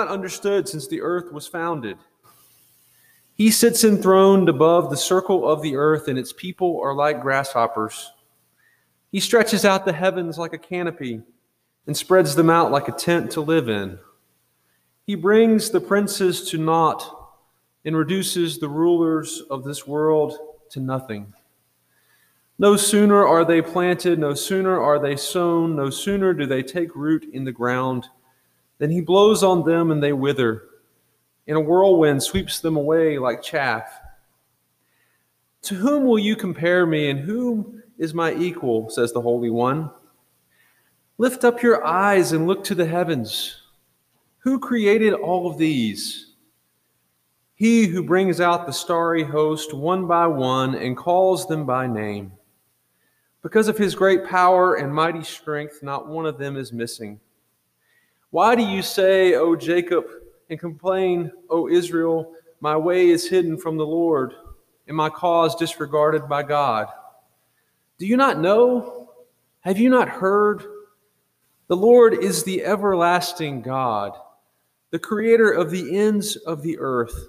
not understood since the earth was founded. He sits enthroned above the circle of the earth, and its people are like grasshoppers. He stretches out the heavens like a canopy and spreads them out like a tent to live in. He brings the princes to naught and reduces the rulers of this world to nothing. No sooner are they planted, no sooner are they sown, no sooner do they take root in the ground, than he blows on them and they wither, and a whirlwind sweeps them away like chaff. To whom will you compare me, and whom is my equal? says the Holy One. Lift up your eyes and look to the heavens. Who created all of these? He who brings out the starry host one by one and calls them by name. Because of his great power and mighty strength, not one of them is missing. Why do you say, O Jacob, and complain, O Israel, my way is hidden from the Lord, and my cause disregarded by God? Do you not know? Have you not heard? The Lord is the everlasting God, the creator of the ends of the earth.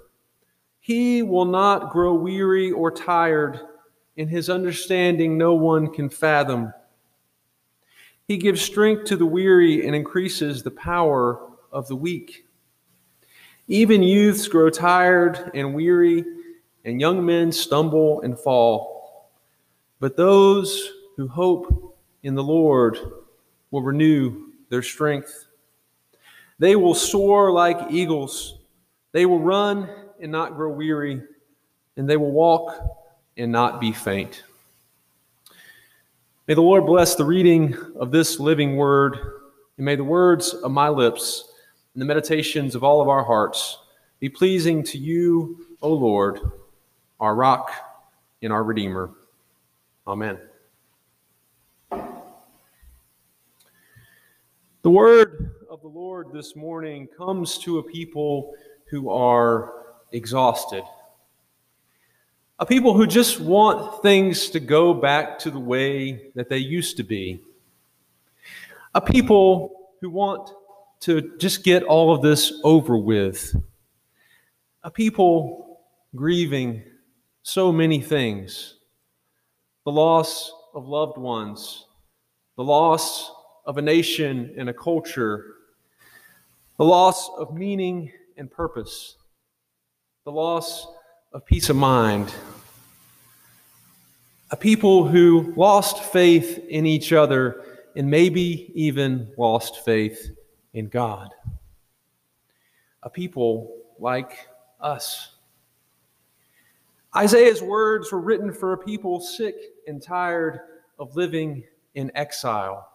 He will not grow weary or tired. In his understanding, no one can fathom. He gives strength to the weary and increases the power of the weak. Even youths grow tired and weary, and young men stumble and fall. But those who hope in the Lord will renew their strength. They will soar like eagles. They will run and not grow weary, and they will walk and not be faint. May the Lord bless the reading of this living word, and may the words of my lips and the meditations of all of our hearts be pleasing to you, O Lord, our rock and our Redeemer. Amen. The word of the Lord this morning comes to a people who are exhausted. A people who just want things to go back to the way that they used to be. A people who want to just get all of this over with. A people grieving so many things the loss of loved ones, the loss of a nation and a culture, the loss of meaning and purpose the loss of peace of mind, a people who lost faith in each other and maybe even lost faith in God, a people like us. Isaiah's words were written for a people sick and tired of living in exile.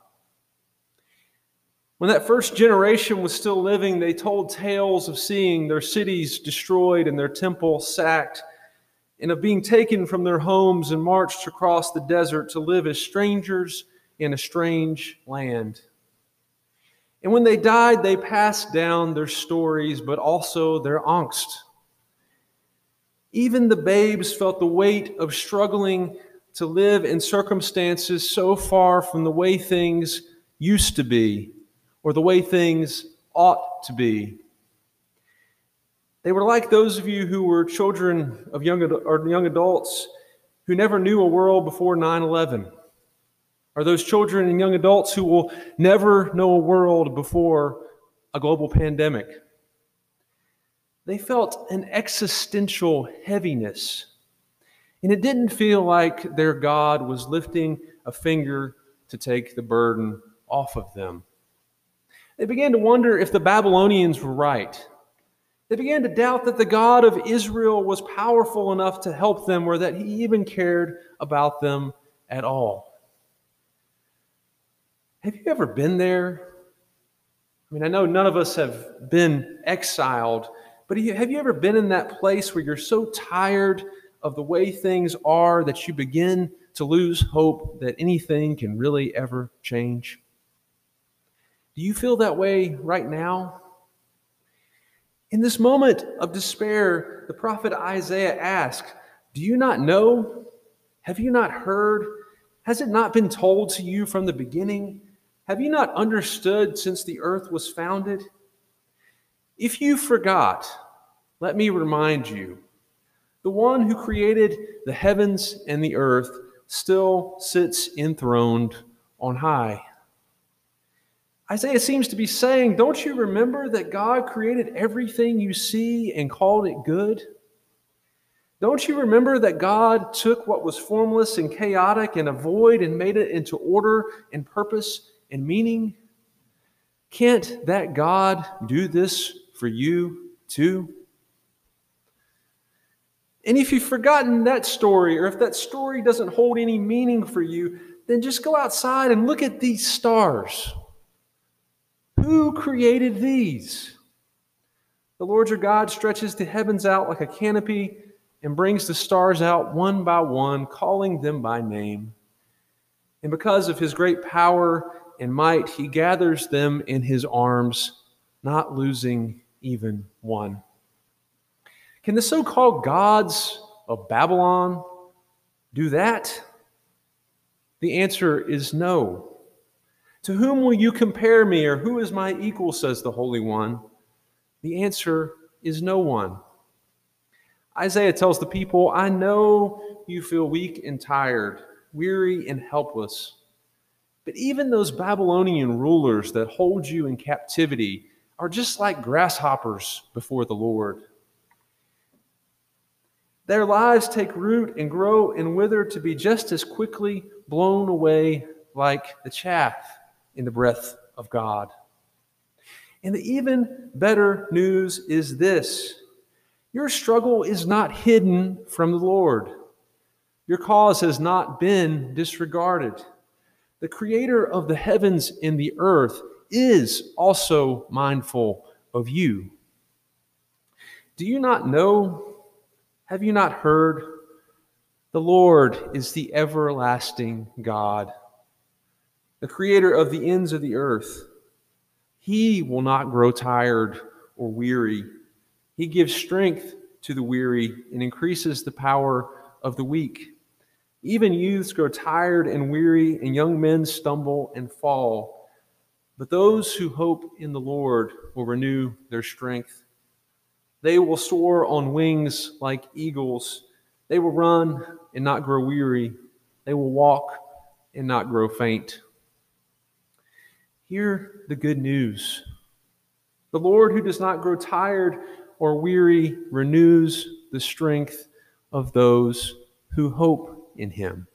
When that first generation was still living, they told tales of seeing their cities destroyed and their temple sacked, and of being taken from their homes and marched across the desert to live as strangers in a strange land. And when they died, they passed down their stories, but also their angst. Even the babes felt the weight of struggling to live in circumstances so far from the way things used to be or the way things ought to be. They were like those of you who were children of young, or young adults who never knew a world before 9 11, or those children and young adults who will never know a world before a global pandemic. They felt an existential heaviness, and it didn't feel like their God was lifting a finger to take the burden off of them. They began to wonder if the Babylonians were right. They began to doubt that the God of Israel was powerful enough to help them or that he even cared about them at all. Have you ever been there? I mean, I know none of us have been exiled, but have you ever been in that place where you're so tired of the way things are that you begin to lose hope that anything can really ever change? Do you feel that way right now? In this moment of despair, the prophet Isaiah asked, Do you not know? Have you not heard? Has it not been told to you from the beginning? Have you not understood since the earth was founded? If you forgot, let me remind you the one who created the heavens and the earth still sits enthroned on high. Isaiah seems to be saying, Don't you remember that God created everything you see and called it good? Don't you remember that God took what was formless and chaotic and a void and made it into order and purpose and meaning? Can't that God do this for you too? And if you've forgotten that story, or if that story doesn't hold any meaning for you, then just go outside and look at these stars. Who created these? The Lord your God stretches the heavens out like a canopy and brings the stars out one by one, calling them by name. And because of his great power and might, he gathers them in his arms, not losing even one. Can the so called gods of Babylon do that? The answer is no. To whom will you compare me, or who is my equal, says the Holy One? The answer is no one. Isaiah tells the people, I know you feel weak and tired, weary and helpless. But even those Babylonian rulers that hold you in captivity are just like grasshoppers before the Lord. Their lives take root and grow and wither to be just as quickly blown away like the chaff in the breath of God. And the even better news is this your struggle is not hidden from the Lord, your cause has not been disregarded. The creator of the heavens and the earth is also mindful of you. Do you not know have you not heard? The Lord is the everlasting God, the creator of the ends of the earth. He will not grow tired or weary. He gives strength to the weary and increases the power of the weak. Even youths grow tired and weary, and young men stumble and fall. But those who hope in the Lord will renew their strength. They will soar on wings like eagles. They will run and not grow weary. They will walk and not grow faint. Hear the good news. The Lord, who does not grow tired or weary, renews the strength of those who hope in him.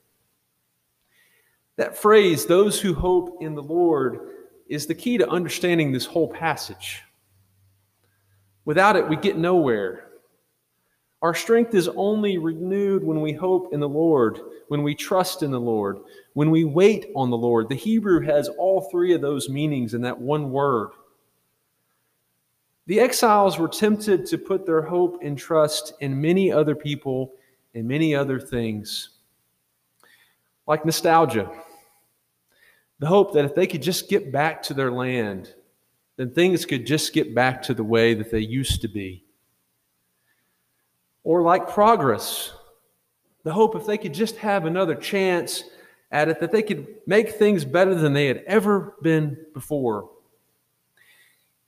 That phrase, those who hope in the Lord, is the key to understanding this whole passage. Without it, we get nowhere. Our strength is only renewed when we hope in the Lord, when we trust in the Lord, when we wait on the Lord. The Hebrew has all three of those meanings in that one word. The exiles were tempted to put their hope and trust in many other people and many other things, like nostalgia. The hope that if they could just get back to their land, then things could just get back to the way that they used to be. Or like progress, the hope if they could just have another chance at it, that they could make things better than they had ever been before.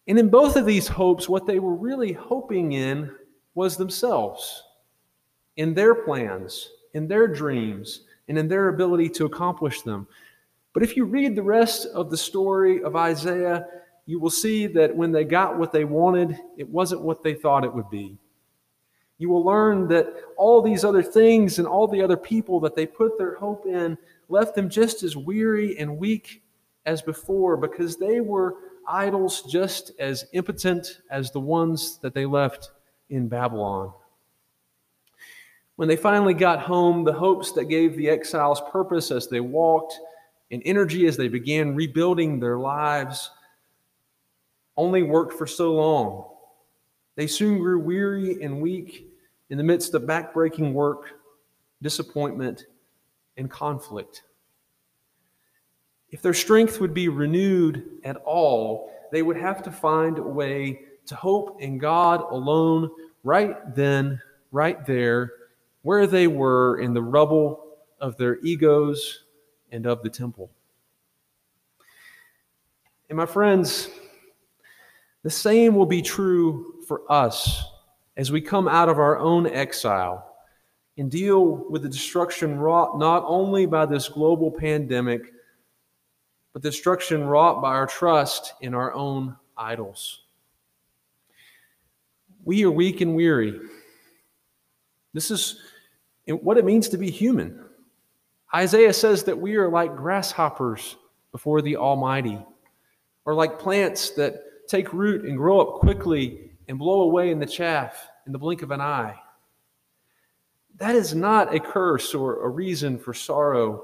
And in both of these hopes, what they were really hoping in was themselves, in their plans, in their dreams, and in their ability to accomplish them. But if you read the rest of the story of Isaiah, you will see that when they got what they wanted, it wasn't what they thought it would be. You will learn that all these other things and all the other people that they put their hope in left them just as weary and weak as before because they were idols just as impotent as the ones that they left in Babylon. When they finally got home, the hopes that gave the exiles purpose as they walked and energy as they began rebuilding their lives only worked for so long. They soon grew weary and weak in the midst of backbreaking work, disappointment, and conflict. If their strength would be renewed at all, they would have to find a way to hope in God alone right then, right there, where they were in the rubble of their egos and of the temple. And my friends, The same will be true for us as we come out of our own exile and deal with the destruction wrought not only by this global pandemic, but destruction wrought by our trust in our own idols. We are weak and weary. This is what it means to be human. Isaiah says that we are like grasshoppers before the Almighty, or like plants that take root and grow up quickly and blow away in the chaff in the blink of an eye. That is not a curse or a reason for sorrow.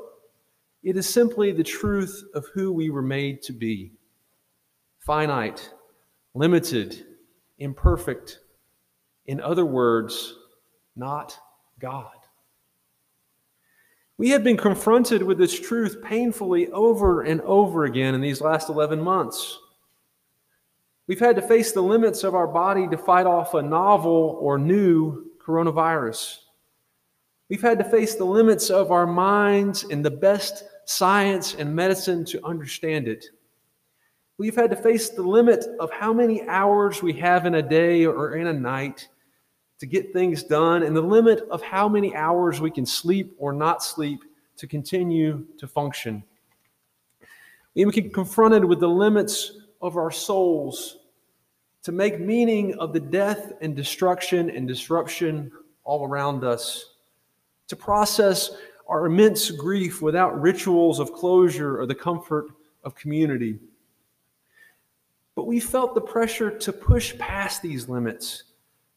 It is simply the truth of who we were made to be finite, limited, imperfect. In other words, not God. We have been confronted with this truth painfully over and over again in these last 11 months. We've had to face the limits of our body to fight off a novel or new coronavirus. We've had to face the limits of our minds and the best science and medicine to understand it. We've had to face the limit of how many hours we have in a day or in a night to get things done, and the limit of how many hours we can sleep or not sleep to continue to function. We get confronted with the limits of our souls to make meaning of the death and destruction and disruption all around us, to process our immense grief without rituals of closure or the comfort of community. But we felt the pressure to push past these limits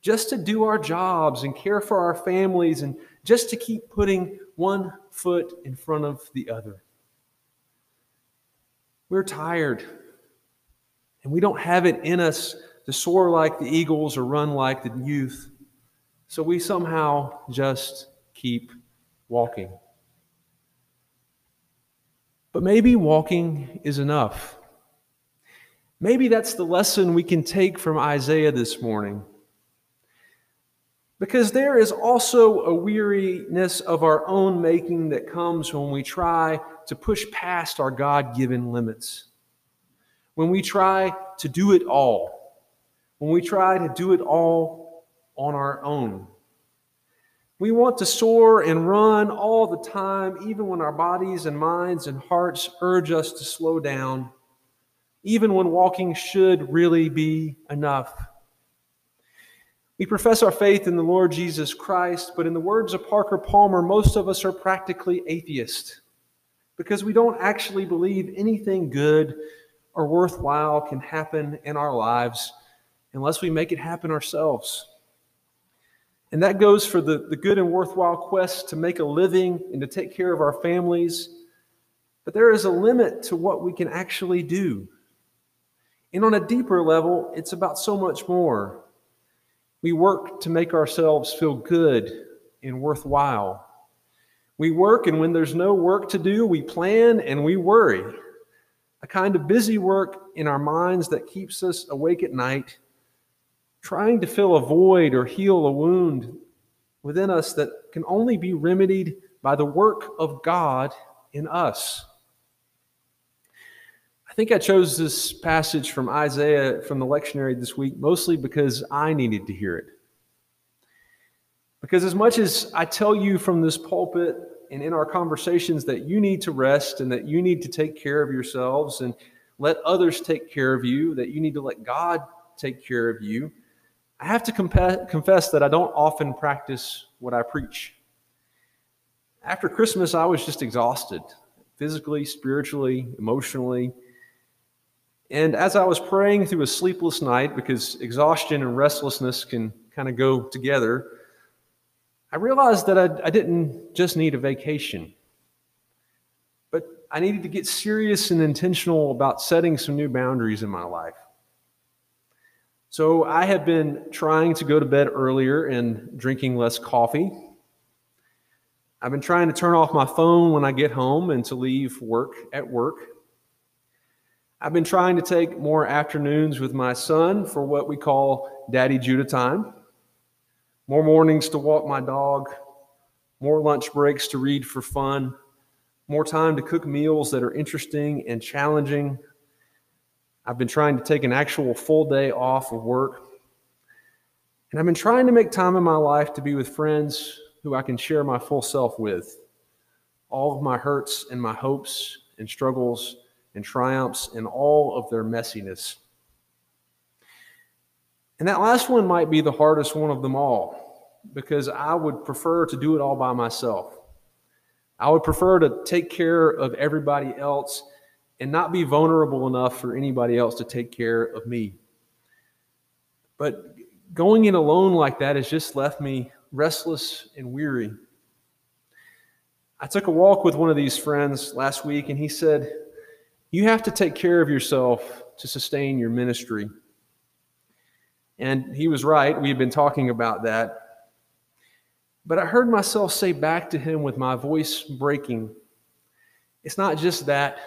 just to do our jobs and care for our families and just to keep putting one foot in front of the other. We're tired and we don't have it in us to soar like the eagles or run like the youth. So we somehow just keep walking. But maybe walking is enough. Maybe that's the lesson we can take from Isaiah this morning. Because there is also a weariness of our own making that comes when we try to push past our God given limits. When we try to do it all. When we try to do it all on our own. We want to soar and run all the time, even when our bodies and minds and hearts urge us to slow down, even when walking should really be enough. We profess our faith in the Lord Jesus Christ, but in the words of Parker Palmer, most of us are practically atheists because we don't actually believe anything good or worthwhile can happen in our lives unless we make it happen ourselves. And that goes for the, the good and worthwhile quest to make a living and to take care of our families. But there is a limit to what we can actually do. And on a deeper level, it's about so much more. We work to make ourselves feel good and worthwhile. We work, and when there's no work to do, we plan and we worry. A kind of busy work in our minds that keeps us awake at night, trying to fill a void or heal a wound within us that can only be remedied by the work of God in us. I think I chose this passage from Isaiah from the lectionary this week mostly because I needed to hear it. Because as much as I tell you from this pulpit and in our conversations that you need to rest and that you need to take care of yourselves and let others take care of you, that you need to let God take care of you, I have to confess that I don't often practice what I preach. After Christmas, I was just exhausted physically, spiritually, emotionally. And as I was praying through a sleepless night, because exhaustion and restlessness can kind of go together, I realized that I, I, didn't just need a vacation, but I needed to get serious and intentional about setting some new boundaries in my life. So I have been trying to go to bed earlier and drinking less coffee. I've been trying to turn off my phone when I get home and to leave work at work. I've been trying to take more afternoons with my son for what we call Daddy Judah time. More mornings to walk my dog, more lunch breaks to read for fun, more time to cook meals that are interesting and challenging. I've been trying to take an actual full day off of work. And I've been trying to make time in my life to be with friends who I can share my full self with. All of my hurts and my hopes and struggles and triumphs and all of their messiness. And that last one might be the hardest one of them all because I would prefer to do it all by myself. I would prefer to take care of everybody else and not be vulnerable enough for anybody else to take care of me. But going in alone like that has just left me restless and weary. I took a walk with one of these friends last week, and he said, You have to take care of yourself to sustain your ministry. And he was right. We had been talking about that. But I heard myself say back to him with my voice breaking, It's not just that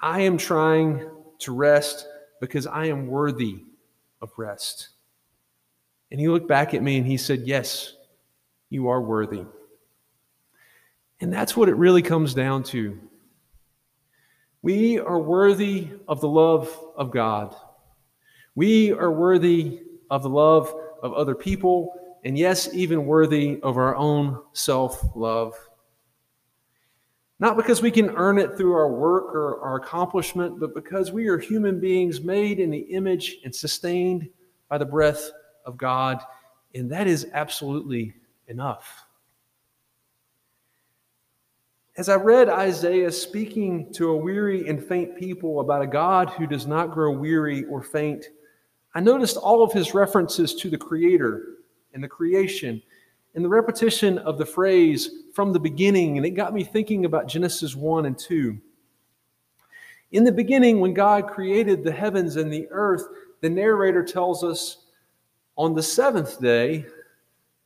I am trying to rest because I am worthy of rest. And he looked back at me and he said, Yes, you are worthy. And that's what it really comes down to. We are worthy of the love of God. We are worthy of the love of other people, and yes, even worthy of our own self love. Not because we can earn it through our work or our accomplishment, but because we are human beings made in the image and sustained by the breath of God. And that is absolutely enough. As I read Isaiah speaking to a weary and faint people about a God who does not grow weary or faint, I noticed all of his references to the Creator and the creation and the repetition of the phrase from the beginning, and it got me thinking about Genesis 1 and 2. In the beginning, when God created the heavens and the earth, the narrator tells us on the seventh day,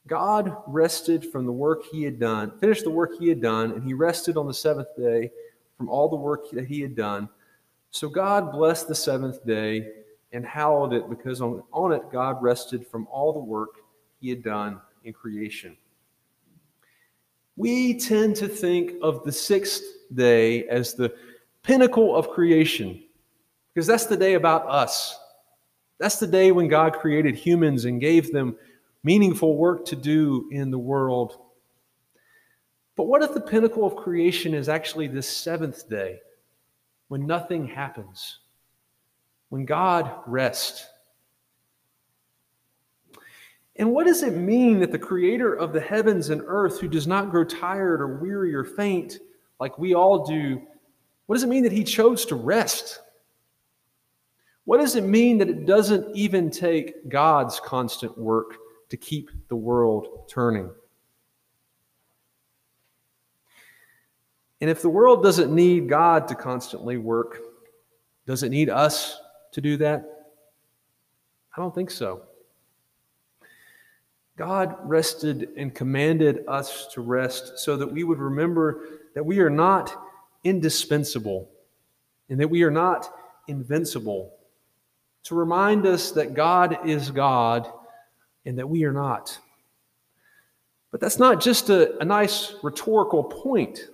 God rested from the work he had done, finished the work he had done, and he rested on the seventh day from all the work that he had done. So God blessed the seventh day and hallowed it because on, on it God rested from all the work he had done in creation. We tend to think of the sixth day as the pinnacle of creation because that's the day about us. That's the day when God created humans and gave them meaningful work to do in the world. But what if the pinnacle of creation is actually this seventh day when nothing happens, when God rests? And what does it mean that the creator of the heavens and earth, who does not grow tired or weary or faint like we all do, what does it mean that he chose to rest? What does it mean that it doesn't even take God's constant work to keep the world turning? And if the world doesn't need God to constantly work, does it need us to do that? I don't think so. God rested and commanded us to rest so that we would remember that we are not indispensable and that we are not invincible. To remind us that God is God and that we are not. But that's not just a, a nice rhetorical point.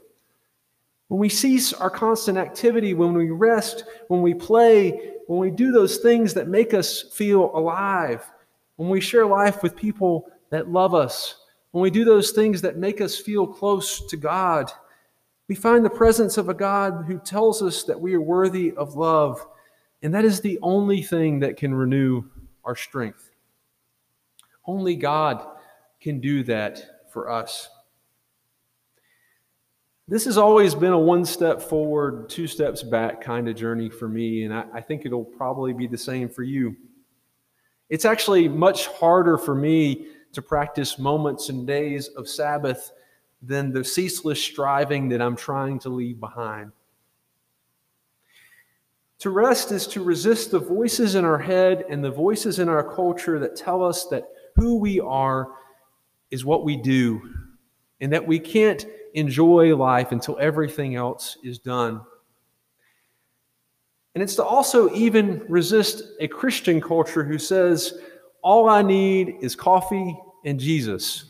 When we cease our constant activity, when we rest, when we play, when we do those things that make us feel alive, when we share life with people that love us, when we do those things that make us feel close to God, we find the presence of a God who tells us that we are worthy of love. And that is the only thing that can renew our strength. Only God can do that for us. This has always been a one step forward, two steps back kind of journey for me, and I, I think it'll probably be the same for you. It's actually much harder for me to practice moments and days of Sabbath than the ceaseless striving that I'm trying to leave behind. To rest is to resist the voices in our head and the voices in our culture that tell us that who we are is what we do and that we can't enjoy life until everything else is done. And it's to also even resist a Christian culture who says, all I need is coffee and Jesus.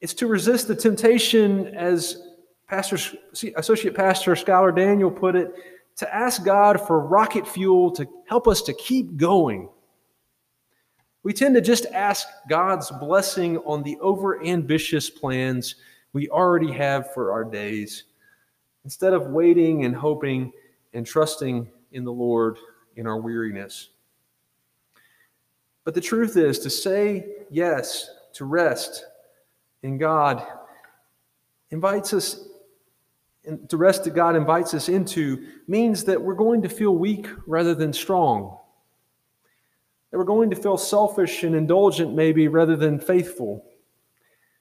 It's to resist the temptation, as Pastor, Associate Pastor Scholar Daniel put it, to ask God for rocket fuel to help us to keep going. We tend to just ask God's blessing on the overambitious plans we already have for our days instead of waiting and hoping and trusting in the Lord in our weariness. But the truth is, to say yes to rest in God invites us to rest that God invites us into means that we're going to feel weak rather than strong. That we're going to feel selfish and indulgent, maybe, rather than faithful.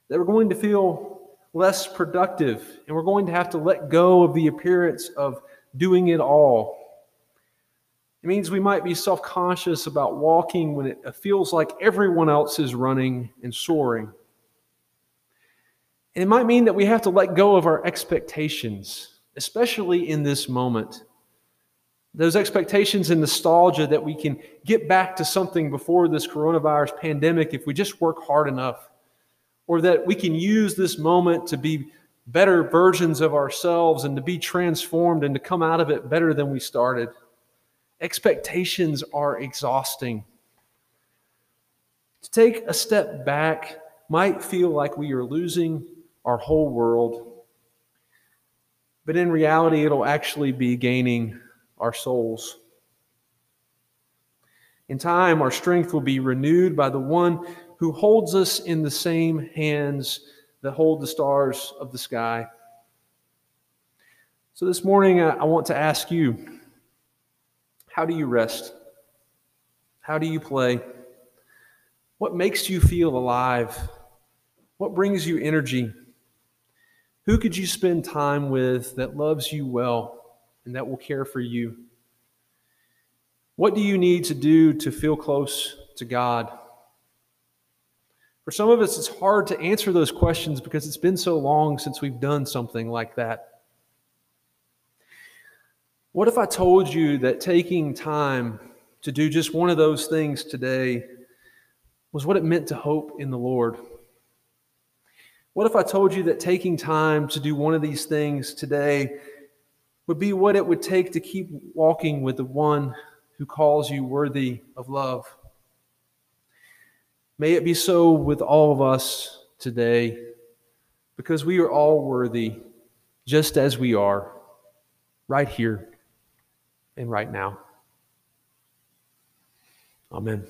That we're going to feel less productive, and we're going to have to let go of the appearance of doing it all. It means we might be self conscious about walking when it feels like everyone else is running and soaring. And it might mean that we have to let go of our expectations, especially in this moment. Those expectations and nostalgia that we can get back to something before this coronavirus pandemic if we just work hard enough, or that we can use this moment to be better versions of ourselves and to be transformed and to come out of it better than we started. Expectations are exhausting. To take a step back might feel like we are losing our whole world. But in reality, it'll actually be gaining our souls. In time, our strength will be renewed by the one who holds us in the same hands that hold the stars of the sky. So this morning, I want to ask you how do you rest? How do you play? What makes you feel alive? What brings you energy? Who could you spend time with that loves you well and that will care for you? What do you need to do to feel close to God? For some of us, it's hard to answer those questions because it's been so long since we've done something like that. What if I told you that taking time to do just one of those things today was what it meant to hope in the Lord? What if I told you that taking time to do one of these things today would be what it would take to keep walking with the one who calls you worthy of love? May it be so with all of us today, because we are all worthy just as we are, right here and right now. Amen.